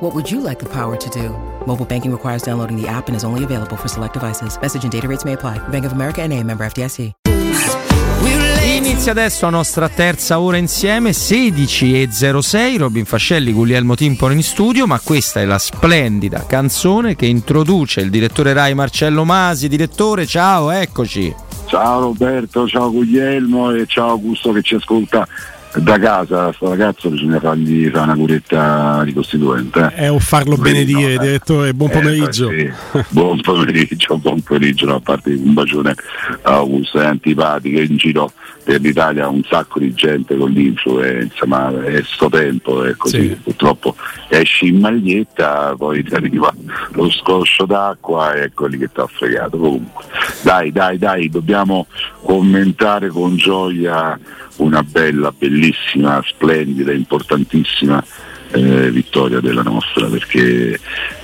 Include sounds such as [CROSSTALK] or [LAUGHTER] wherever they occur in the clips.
What would you like the power to do? Mobile banking requires downloading the app and is only available for select devices. Message and data rates may apply. Bank of America and a member FDIC. Inizia adesso la nostra terza ora insieme, 16.06, Robin Fascelli, Guglielmo Timpone in studio, ma questa è la splendida canzone che introduce il direttore Rai Marcello Masi. Direttore, ciao, eccoci. Ciao Roberto, ciao Guglielmo e ciao Augusto che ci ascolta da casa sto ragazzo bisogna fargli fare una curetta ricostituente eh, o farlo benedire no, direttore buon pomeriggio. eh, sì. buon pomeriggio buon pomeriggio no, a parte un bacione a Augusto è antipatico in giro per l'Italia un sacco di gente con l'influenza ma è sto tempo è così sì. purtroppo esci in maglietta poi ti arriva lo scoscio d'acqua e ecco lì che ti ha fregato comunque dai dai dai dobbiamo commentare con gioia una bella, bellissima, splendida, importantissima eh, vittoria della nostra perché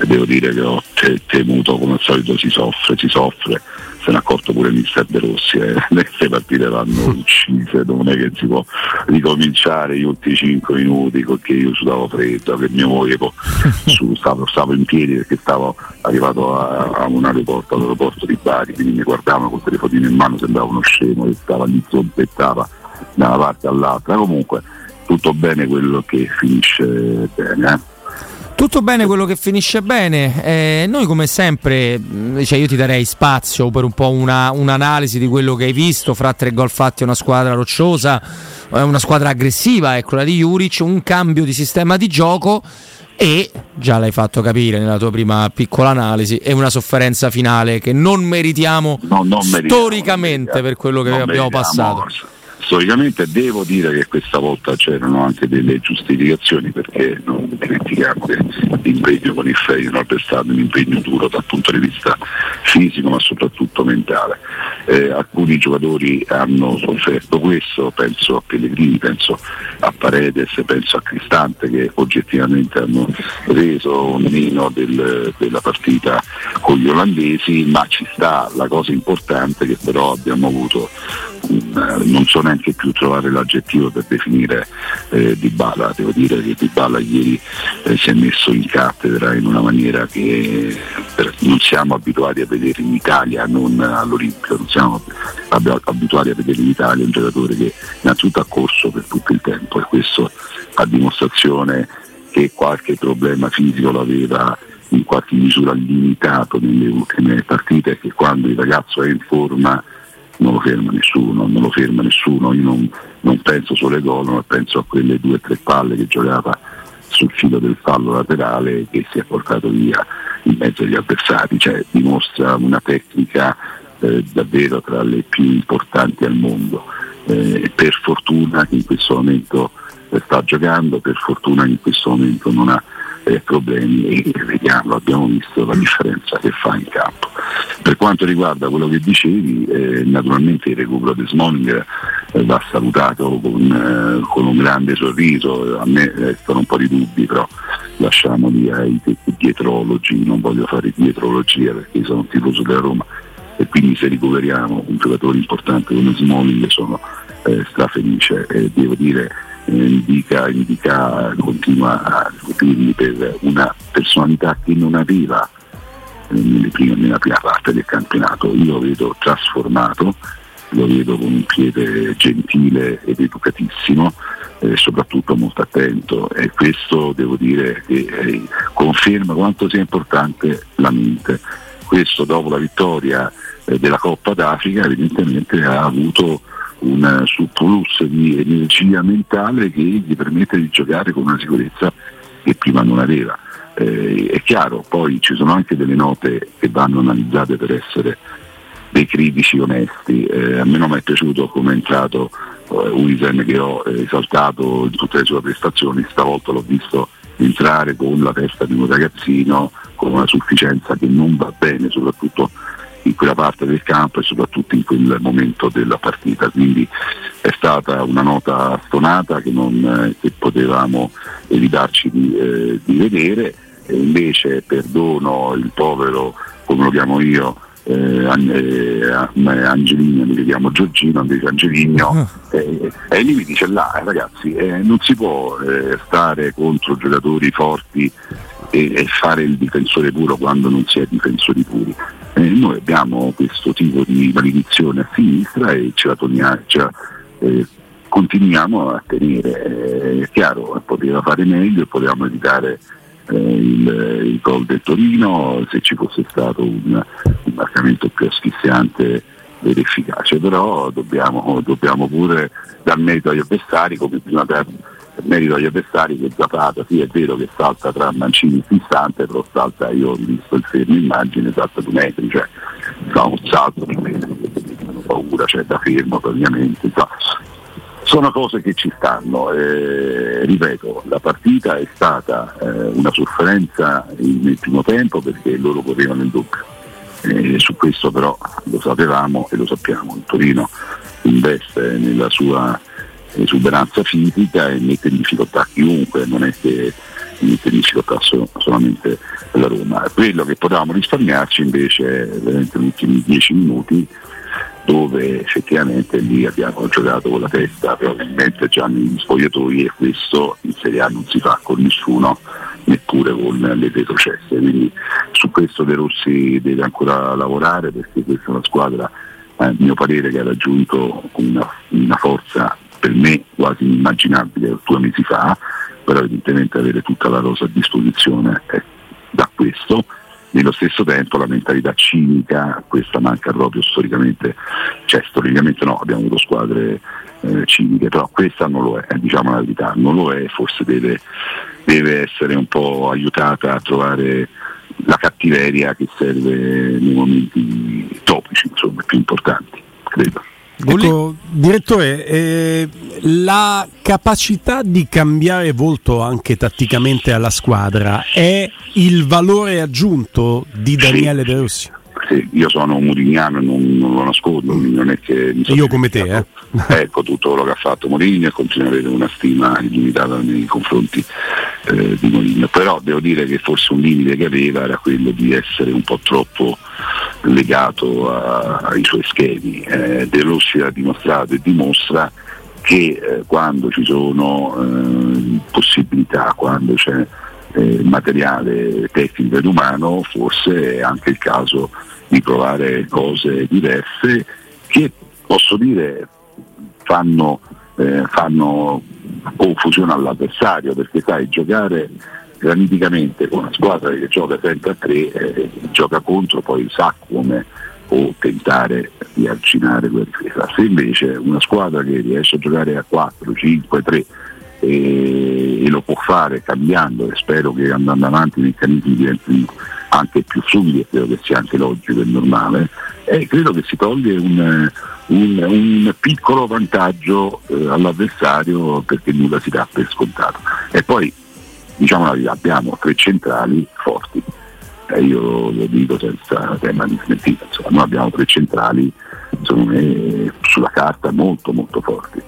devo dire che ho te- temuto come al solito si soffre, si soffre, se ne è accorto pure il mister De Rossi, eh. [LAUGHS] queste partite vanno [LAUGHS] uccise, non è che si può ricominciare gli ultimi 5 minuti perché io sudavo freddo, che mio moglie [LAUGHS] su, stavo, stavo, in piedi perché stavo arrivato a, a, un aeroporto, all'aeroporto di Bari, quindi mi guardavano col telefonino in mano, sembrava uno scemo che stava lì zombettava da una parte all'altra. Comunque tutto bene quello che finisce bene. Eh. Tutto bene quello che finisce bene. Eh, noi come sempre, cioè io ti darei spazio per un po' una, un'analisi di quello che hai visto, fra tre gol fatti una squadra rocciosa, una squadra aggressiva, è quella di Juric, un cambio di sistema di gioco e, già l'hai fatto capire nella tua prima piccola analisi, è una sofferenza finale che non meritiamo no, non storicamente per quello che abbiamo passato storicamente devo dire che questa volta c'erano anche delle giustificazioni perché non dimentichiamo che l'impegno con il Feyenoord è stato un impegno duro dal punto di vista fisico ma soprattutto mentale. Eh, alcuni giocatori hanno sofferto questo, penso a Pellegrini, penso a Paredes, penso a Cristante che oggettivamente hanno reso meno del, della partita con gli olandesi, ma ci sta la cosa importante che però abbiamo avuto non so neanche più trovare l'aggettivo per definire eh, Dybala, devo dire che Dybala ieri eh, si è messo in cattedra in una maniera che non siamo abituati a vedere in Italia, non all'Olimpio, non siamo abituati a vedere in Italia un giocatore che innanzitutto ha corso per tutto il tempo. E questo a dimostrazione che qualche problema fisico l'aveva in qualche misura limitato nelle ultime partite e che quando il ragazzo è in forma non lo ferma nessuno, non lo ferma nessuno, io non, non penso solo ai gol, ma penso a quelle due o tre palle che giocava sul filo del fallo laterale che si è portato via in mezzo agli avversari, cioè dimostra una tecnica eh, davvero tra le più importanti al mondo. Eh, per fortuna che in questo momento sta giocando, per fortuna che in questo momento non ha eh, problemi e vediamo, abbiamo visto la differenza che fa in campo. Per quanto riguarda quello che dicevi, eh, naturalmente il recupero di Smalling eh, va salutato con, eh, con, un grande sorriso, a me restano un po' di dubbi, però lasciamoli ai dietrologi, non voglio fare dietrologia perché sono tifoso della Roma e quindi se recuperiamo un giocatore importante come Smalling sono eh, strafelice devo dire indica, indica, continua a dirmi per una personalità che non aveva eh, prime, nella prima parte del campionato. Io lo vedo trasformato, lo vedo con un piede gentile ed educatissimo e eh, soprattutto molto attento e questo devo dire che eh, conferma quanto sia importante la mente. Questo dopo la vittoria eh, della Coppa d'Africa evidentemente ha avuto un surplus di energia mentale che gli permette di giocare con una sicurezza che prima non aveva. Eh, è chiaro, poi ci sono anche delle note che vanno analizzate per essere dei critici onesti. Eh, a me non mi è piaciuto come è entrato eh, Ulisen che ho esaltato in tutte le sue prestazioni, stavolta l'ho visto entrare con la testa di un ragazzino, con una sufficienza che non va bene, soprattutto in quella parte del campo e soprattutto in quel momento della partita. Quindi è stata una nota stonata che, non, eh, che potevamo evitarci di, eh, di vedere e invece perdono il povero, come lo chiamo io, eh, Angelino, mi chiamo Giorgino, invece Angelino, ah. eh, ai limiti c'è là, eh, ragazzi, eh, non si può eh, stare contro giocatori forti e, e, fare il difensore puro quando non si è difensori puri. Eh, noi abbiamo questo tipo di maledizione a sinistra e ce la, toniamo, ce la eh, continuiamo a tenere. è chiaro, poteva fare meglio, potevamo evitare eh, il, il gol del Torino se ci fosse stato un, un marcamento più asfissiante ed efficace, però dobbiamo, dobbiamo pure dar merito agli avversari come prima per merito agli avversari che Zapata sì è vero che salta tra Mancini e Fissante però salta io ho visto il fermo immagine salta due metri cioè fa un salto di metri hanno paura cioè da fermo praticamente insomma, sono cose che ci stanno, eh, ripeto, la partita è stata eh, una sofferenza nel primo tempo perché loro correvano in dubbio. Eh, su questo però lo sapevamo e lo sappiamo, il Torino investe nella sua esuberanza fisica e mette in difficoltà chiunque, non è che mette in difficoltà so- solamente la Roma. Quello che potevamo risparmiarci invece è negli ultimi dieci minuti dove effettivamente lì abbiamo giocato con la testa probabilmente già negli spogliatoi e questo in Serie A non si fa con nessuno neppure con le retrocesse quindi su questo De Rossi deve ancora lavorare perché questa è una squadra a mio parere che ha raggiunto una, una forza per me quasi inimmaginabile due mesi fa però evidentemente avere tutta la rosa a disposizione è da questo nello stesso tempo la mentalità cinica, questa manca proprio storicamente, cioè storicamente no, abbiamo avuto squadre eh, ciniche, però questa non lo è, eh, diciamo la verità, non lo è, forse deve, deve essere un po' aiutata a trovare la cattiveria che serve nei momenti topici, insomma, più importanti, credo. Ecco, direttore, eh, la capacità di cambiare volto anche tatticamente alla squadra è il valore aggiunto di Daniele. De Rossi? Sì, io sono un murignano e non, non, lo nascondo, non è che io come te, eh? ecco tutto quello che ha fatto Mourinho e continuo ad avere una stima illimitata nei confronti eh, di Mourinho, però devo dire che forse un limite che aveva era quello di essere un po' troppo legato a, ai suoi schemi. Eh, De Rossi ha dimostrato e dimostra che eh, quando ci sono eh, possibilità, quando c'è eh, materiale tecnico ed umano, forse è anche il caso di provare cose diverse che posso dire fanno, eh, fanno confusione all'avversario perché sai giocare graniticamente con una squadra che gioca sempre a tre, eh, gioca contro, poi sa come o tentare di arginare quella difesa. Se invece una squadra che riesce a giocare a 4, 5, 3 e, e lo può fare cambiando e spero che andando avanti i meccanismi diventino anche più fluidi e credo che sia anche logico e normale, e credo che si toglie un, un, un piccolo vantaggio eh, all'avversario perché nulla si dà per scontato. E poi diciamo abbiamo tre centrali forti, eh, io lo dico senza tema di smentita, insomma, noi abbiamo tre centrali me, sulla carta molto molto forti,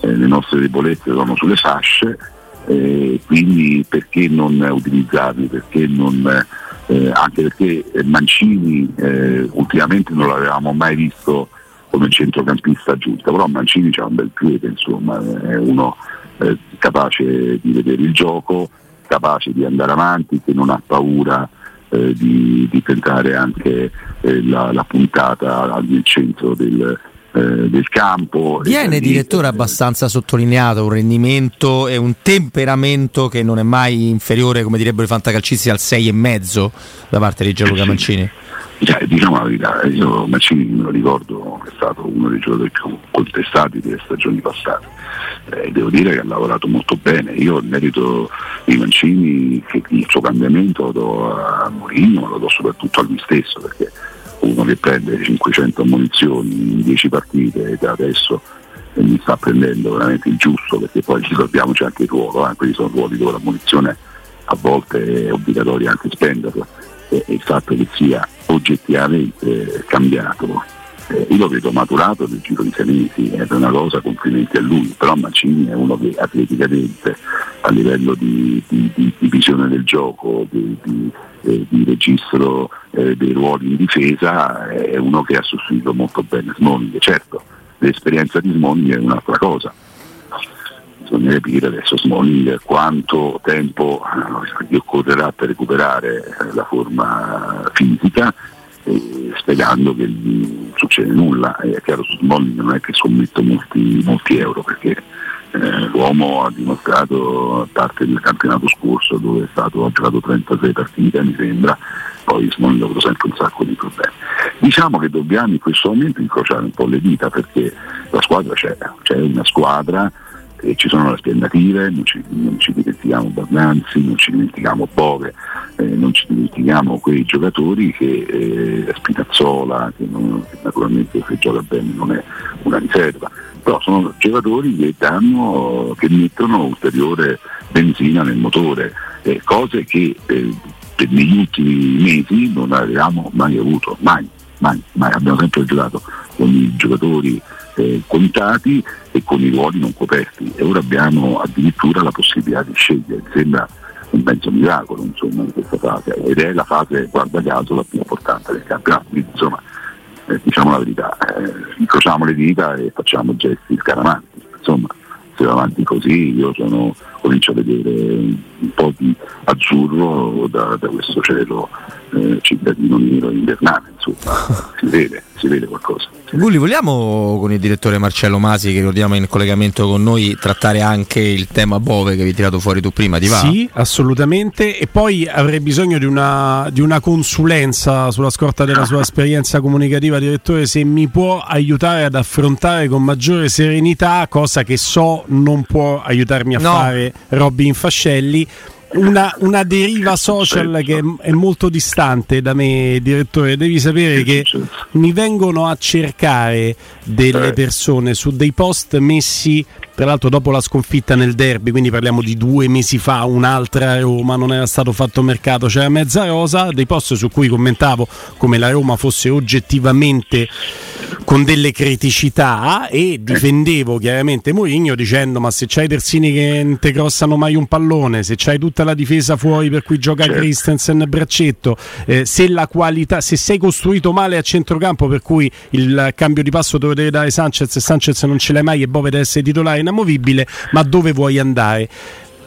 eh, le nostre debolezze sono sulle fasce, eh, quindi perché non utilizzarli, perché non, eh, anche perché Mancini eh, ultimamente non l'avevamo mai visto come centrocampista aggiunto, però Mancini ha un bel piede, insomma, è uno eh, capace di vedere il gioco, capace di andare avanti, che non ha paura eh, di, di, tentare anche eh, la, la, puntata nel centro del, eh, del campo. Viene direttore abbastanza sottolineato un rendimento e un temperamento che non è mai inferiore, come direbbero i fantacalcisti, al 6,5 da parte di Gianluca Mancini. Cioè, diciamo la verità, io Mancini me lo ricordo è stato uno dei giocatori più contestati delle stagioni passate. Eh, devo dire che ha lavorato molto bene. Io il merito di Mancini, che il suo cambiamento lo do a Mourinho, lo do soprattutto a lui stesso, perché uno che prende 500 ammunizioni in 10 partite da adesso mi sta prendendo veramente il giusto, perché poi ricordiamoci anche il ruolo, eh, quelli sono ruoli dove la munizione a volte è obbligatoria anche spenderla e il fatto che sia oggettivamente cambiato. Eh, io lo vedo maturato nel giro di sei mesi, è una cosa, complimenti a lui, però Mancini è uno che atleticamente a livello di, di, di, di visione del gioco, di, eh, registro eh, dei ruoli in difesa, è uno che ha sostituito molto bene Smalling. Certo, l'esperienza di Smalling è un'altra cosa, bisogna capire adesso Smalling quanto tempo gli occorrerà per recuperare la forma fisica eh, spiegando che non succede nulla. È chiaro su Smalling non è che scommetto molti, molti euro perché eh, l'uomo ha dimostrato a parte del campionato scorso dove è stato, ha giocato 36 partite mi sembra poi Smalling ha avuto sempre un sacco di problemi. Diciamo che dobbiamo in questo momento incrociare un po' le dita perché la squadra c'è, c'è una squadra eh, ci sono le aspettative, non ci, non ci dimentichiamo Barnanzi, non ci dimentichiamo Bove, eh, non ci dimentichiamo quei giocatori che eh, Spinazzola, che, non, che, naturalmente se gioca bene non è una riserva, però sono giocatori che danno, che mettono ulteriore benzina nel motore, eh, cose che eh, negli ultimi mesi non avevamo mai avuto, mai, mai, mai, abbiamo sempre giocato con i giocatori eh, contati e con i ruoli non coperti. E ora abbiamo addirittura la possibilità di scegliere, sembra un mezzo miracolo insomma, in questa fase. Ed è la fase, guarda caso, la più importante del campionato, quindi insomma eh, diciamo la verità, eh, incrociamo le dita e facciamo gesti scaramanti, insomma se va avanti così io sono, comincio a vedere un po' di azzurro da, da questo cielo eh, cittadino nero invernale, insomma [LAUGHS] si vede, si vede qualcosa. Gulli, vogliamo con il direttore Marcello Masi, che ricordiamo in collegamento con noi, trattare anche il tema Bove che avevi tirato fuori tu prima? Ti va? Sì, assolutamente. E poi avrei bisogno di una, di una consulenza sulla scorta della sua esperienza comunicativa, direttore, se mi può aiutare ad affrontare con maggiore serenità, cosa che so non può aiutarmi a no. fare Robin Fascelli. Una, una, deriva social che è molto distante da me, direttore. Devi sapere che mi vengono a cercare delle persone su dei post messi tra l'altro dopo la sconfitta nel derby, quindi parliamo di due mesi fa, un'altra Roma, non era stato fatto mercato, c'era mezza rosa, dei post su cui commentavo come la Roma fosse oggettivamente con delle criticità e difendevo chiaramente Mourinho dicendo ma se c'hai terzini che non te crossano mai un pallone, se c'hai tutta la difesa fuori per cui gioca certo. Christensen Braccetto, eh, se la qualità, se sei costruito male a centrocampo per cui il cambio di passo lo deve dare Sanchez e Sanchez non ce l'hai mai e Bove deve essere titolare inamovibile, ma dove vuoi andare?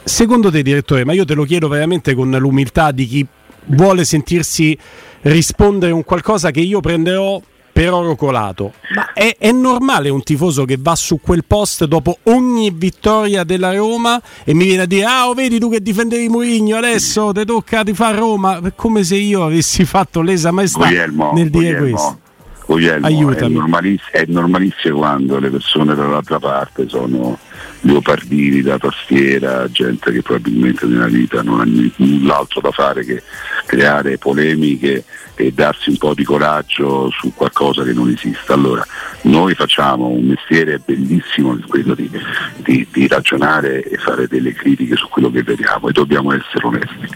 Secondo te, direttore, ma io te lo chiedo veramente con l'umiltà di chi vuole sentirsi rispondere un qualcosa che io prenderò per oro colato. Ma è, è, normale un tifoso che va su quel post dopo ogni vittoria della Roma e mi viene a dire: Ah, oh, vedi tu che difendevi Mourinho, adesso ti tocca di fare Roma. Come se io avessi fatto lesa maestà Guglielmo, nel dire Guglielmo. questo. Guglielmo, Aiutami. È, normaliss- è normalissimo quando le persone dall'altra parte sono leopardini da tastiera, gente che probabilmente nella vita non ha null'altro da fare che creare polemiche e darsi un po' di coraggio su qualcosa che non esiste. Allora, noi facciamo un mestiere bellissimo, quello di, di, di ragionare e fare delle critiche su quello che vediamo e dobbiamo essere onesti.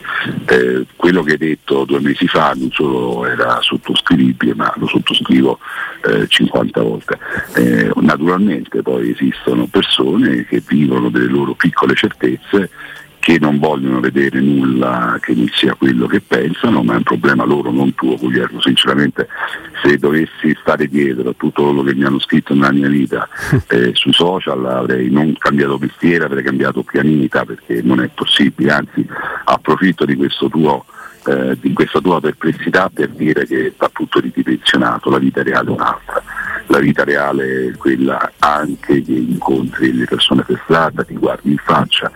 Eh, quello che hai detto due mesi fa non solo era sottoscrivibile, ma lo sottoscrivo eh, 50 volte. Eh, naturalmente poi esistono persone che vivono delle loro piccole certezze che non vogliono vedere nulla che non sia quello che pensano, ma è un problema loro, non tuo Guglielmo. Sinceramente se dovessi stare dietro a tutto quello che mi hanno scritto nella mia vita [LAUGHS] eh, sui social avrei non cambiato mestiere, avrei cambiato pianita perché non è possibile, anzi approfitto di, tuo, eh, di questa tua perplessità per dire che va tutto ridimensionato, la vita reale è un'altra la vita reale è quella anche che incontri le persone per strada, ti guardi in faccia,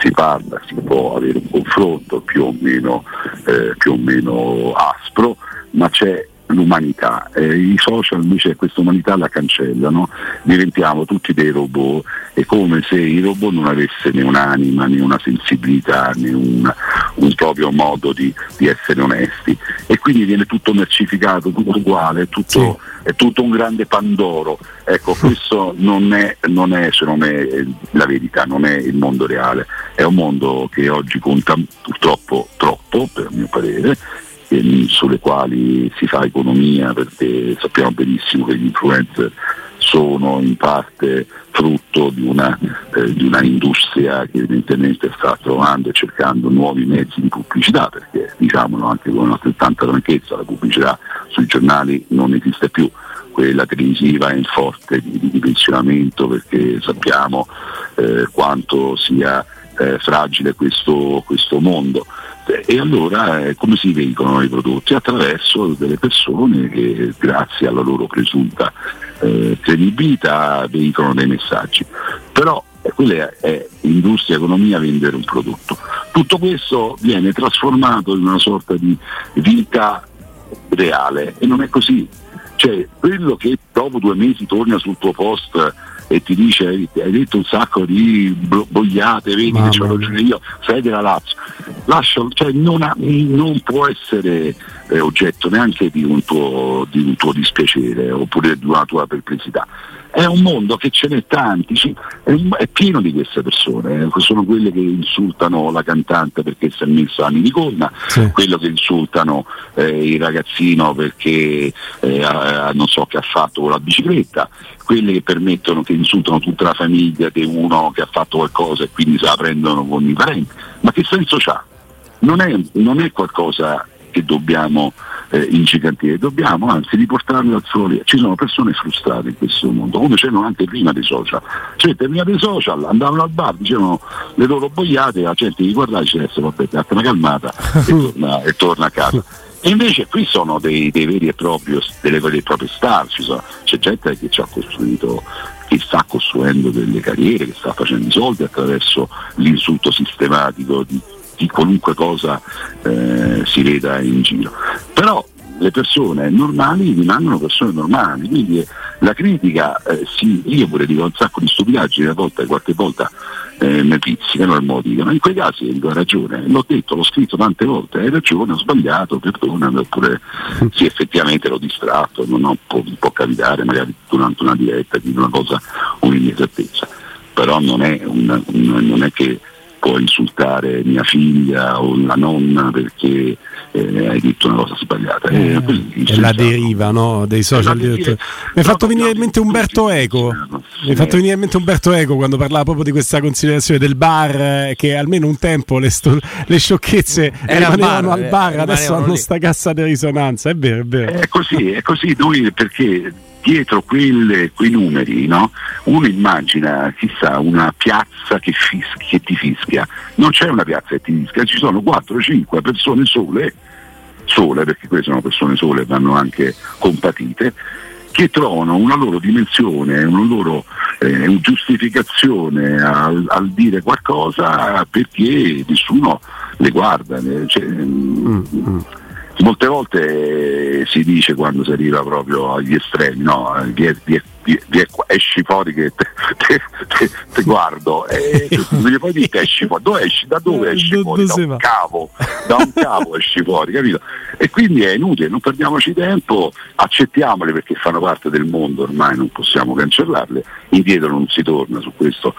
si parla, si può avere un confronto più o meno, eh, più o meno aspro, ma c'è l'umanità. Eh, I social invece questa umanità la cancellano, diventiamo tutti dei robot, è come se i robot non avessero né un'anima, né una sensibilità, né un, un proprio modo di, di, essere onesti. E quindi viene tutto mercificato, tutto uguale, tutto, sì. è tutto un grande Pandoro. Ecco, questo non è, non è secondo me la verità, non è il mondo reale, è un mondo che oggi conta purtroppo troppo, per mio parere, sulle quali si fa economia perché sappiamo benissimo che gli influencer sono in parte frutto di una, eh, di una, industria che evidentemente sta trovando e cercando nuovi mezzi di pubblicità perché diciamolo anche con altrettanta franchezza la pubblicità sui giornali non esiste più. Quella televisiva è in forte di, di pensionamento perché sappiamo eh, quanto sia eh, fragile questo, questo mondo. E allora eh, come si veicolano i prodotti? Attraverso delle persone che grazie alla loro presunta eh, credibilità veicolano dei messaggi. Però eh, quella è industria, economia, vendere un prodotto. Tutto questo viene trasformato in una sorta di vita reale e non è così. Cioè, quello che dopo due mesi torna sul tuo post e ti dice hai detto un sacco di boiate, vedi Mamma che c'ho ragione io, sei della Lazio. Lascia, cioè non, ha, non, può essere eh, oggetto neanche di un, tuo, di un tuo dispiacere oppure di una tua perplessità è un mondo che ce n'è tanti, è pieno di queste persone, eh. sono quelle che insultano la cantante perché si è messa a minigonna, sì. quello che insultano eh, il ragazzino perché eh, non so che ha fatto con la bicicletta, quelle che permettono che insultano tutta la famiglia di uno che ha fatto qualcosa e quindi se la prendono con i parenti. Ma che senso c'ha? Non è, non è qualcosa che dobbiamo eh, ingigantire, dobbiamo anzi riportarle al sole. Ci sono persone frustrate in questo mondo, come c'erano anche prima dei social. Cioè prima dei social andavano al bar, dicevano le loro boiate, la gente li guardava e diceva adesso vabbè, una calmata e [LAUGHS] torna, e torna a casa. E invece qui sono dei, dei veri e propri, delle vere e proprie star, sono, c'è gente che ci ha costruito che sta costruendo delle carriere, che sta facendo i soldi attraverso l'insulto sistematico di di qualunque cosa eh, si veda in giro. Però le persone normali rimangono persone normali, quindi eh, la critica, eh, sì, io pure dico un sacco di stupidaggini, a volte, qualche volta eh, mi pizzicano al modo, ma in quei casi dico hai ragione, l'ho detto, l'ho scritto tante volte, hai ragione, ho sbagliato, perdonami, oppure sì effettivamente l'ho distratto, non ho, può, può capitare magari durante una diretta di una cosa un'inesattezza, però non è, una, una, non è che può insultare mia figlia o la nonna perché eh, hai detto una cosa sbagliata. Eh, eh, la deriva no, dei social. Mi hai fatto venire in mente Umberto Eco. Mi hai fatto venire in mente Umberto Eco quando parlava proprio di questa considerazione del bar, eh, che almeno un tempo le, sto, le sciocchezze Era rimanevano bar, al bar, eh, adesso hanno lì. sta cassa di risonanza. È vero, è vero. È così, è così. Lui perché dietro quelle, quei numeri no? uno immagina chissà una piazza che, fischia, che, ti fischia, non c'è una piazza che ti fischia, ci sono 4-5 persone sole, sole perché queste sono persone sole vanno anche compatite, che trovano una loro dimensione, una loro eh, giustificazione al, al, dire qualcosa perché nessuno le guarda. Cioè, mm, mm molte volte si dice quando si arriva proprio agli estremi, no? vi, vi, esci fuori che ti guardo e non poi dire esci fuori, dove esci? Da dove esci fuori? Da un cavo, da un cavo esci fuori, capito? E quindi è inutile, non perdiamoci tempo, accettiamole perché fanno parte del mondo, ormai non possiamo cancellarle, indietro non si torna su questo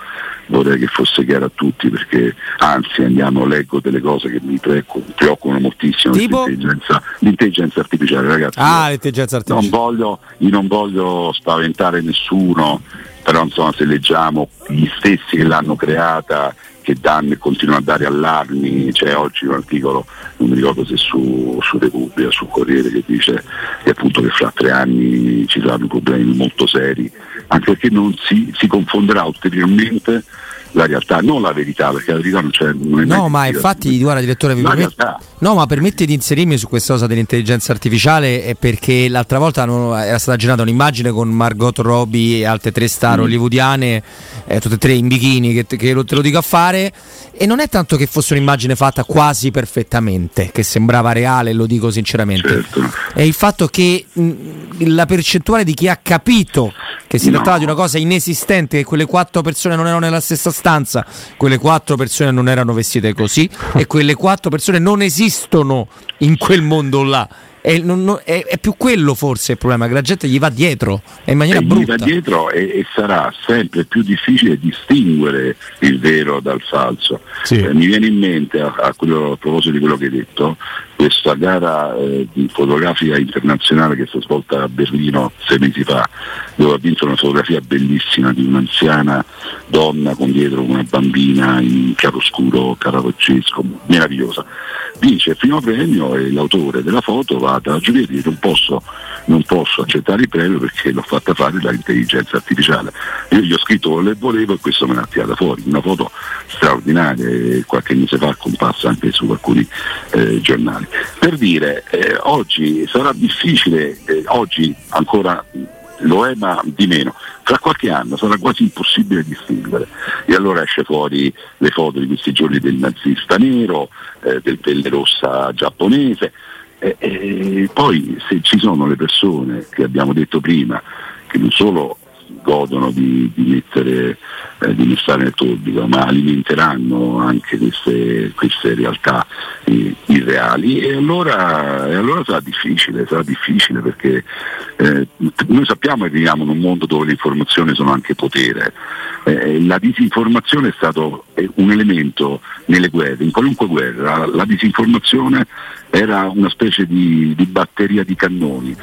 vorrei che fosse chiaro a tutti perché anzi andiamo, leggo delle cose che mi preoccupano moltissimo? L'intelligenza, l'intelligenza, artificiale ragazzi ah, l'intelligenza artificiale. Non voglio, io non voglio spaventare nessuno però insomma se leggiamo gli stessi che l'hanno creata che danno e continuano a dare allarmi, c'è oggi un articolo, non mi ricordo se su, su Repubblica, su Corriere, che dice che appunto che fra tre anni ci saranno problemi molto seri, anche perché non si, si confonderà ulteriormente la realtà, non la verità, perché la verità non c'è. Non no, ma infatti, guarda direttore, vi realtà No, ma permetti di inserirmi su questa cosa dell'intelligenza artificiale perché l'altra volta era stata girata un'immagine con Margot Robbie e altre tre star mm. hollywoodiane, eh, tutte e tre in bikini, che, che lo, te lo dico a fare, e non è tanto che fosse un'immagine fatta quasi perfettamente, che sembrava reale, lo dico sinceramente, certo. è il fatto che mh, la percentuale di chi ha capito che si no. trattava di una cosa inesistente, che quelle quattro persone non erano nella stessa stanza, quelle quattro persone non erano vestite così e quelle quattro persone non esistono in quel mondo là. È, non, è, è, più quello forse il problema, che la gente gli va dietro in maniera e brutta. Gli va dietro e, e, sarà sempre più difficile distinguere il vero dal falso. Sì. Eh, mi viene in mente, a, a, quello, a, proposito di quello che hai detto, questa gara eh, di fotografica internazionale che si è svolta a Berlino sei mesi fa, dove ha vinto una fotografia bellissima di un'anziana donna con dietro una bambina in chiaroscuro caravaggesco, meravigliosa. Vince il primo premio e l'autore della foto va e dice non posso, non posso accettare il premio perché l'ho fatta fare dall'intelligenza artificiale. Io gli ho scritto quello che volevo e questo me l'ha tirata fuori, una foto straordinaria, qualche mese fa comparsa anche su alcuni eh, giornali. Per dire, eh, oggi sarà difficile, eh, oggi ancora lo è ma di meno. Fra qualche anno sarà quasi impossibile distinguere e allora esce fuori le foto di questi giorni del nazista nero, eh, del pelle rossa giapponese e, e poi se ci sono le persone che abbiamo detto prima che non solo godono di, di, mettere, eh, di messare nel torbido, ma alimenteranno anche queste, queste realtà eh, irreali e allora, e allora, sarà difficile, sarà difficile perché eh, noi sappiamo che viviamo in un mondo dove le informazioni sono anche potere. Eh, la disinformazione è stato un elemento nelle guerre, in qualunque guerra, la disinformazione era una specie di, di batteria di cannoni.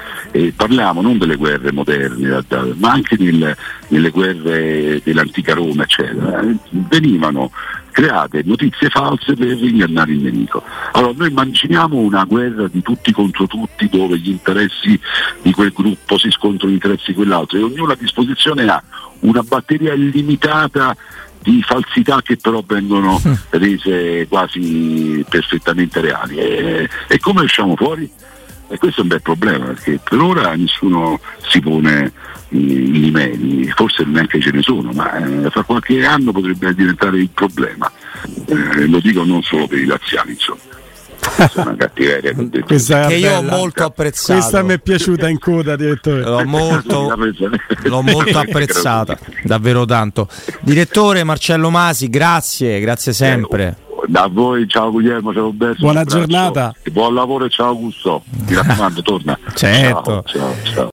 Parliamo non delle guerre moderne, ma anche nel, nelle guerre dell'antica Roma, eccetera. Venivano create notizie false per ingannare il nemico. Allora noi immaginiamo una guerra di tutti contro tutti dove gli interessi di quel gruppo si scontrano gli interessi di quell'altro e ognuno a disposizione ha una batteria illimitata di falsità che però vengono rese quasi perfettamente reali. E, e come usciamo fuori? E questo è un bel problema perché per ora nessuno si pone i livelli, forse neanche ce ne sono, ma eh, fra qualche anno potrebbe diventare il problema. Eh, lo dico non solo per i laziali, insomma una cattiveria [LAUGHS] che, che io ho molto apprezzato. Questa mi è piaciuta in coda, direttore. L'ho molto, [LAUGHS] l'ho molto [LAUGHS] apprezzata, davvero tanto. Direttore Marcello Masi, grazie, grazie sempre. Da voi, ciao Guglielmo, ciao Roberto. Buona giornata. Buon lavoro e ciao Augusto. Mi raccomando, torna. certo. Ciao, ciao, ciao.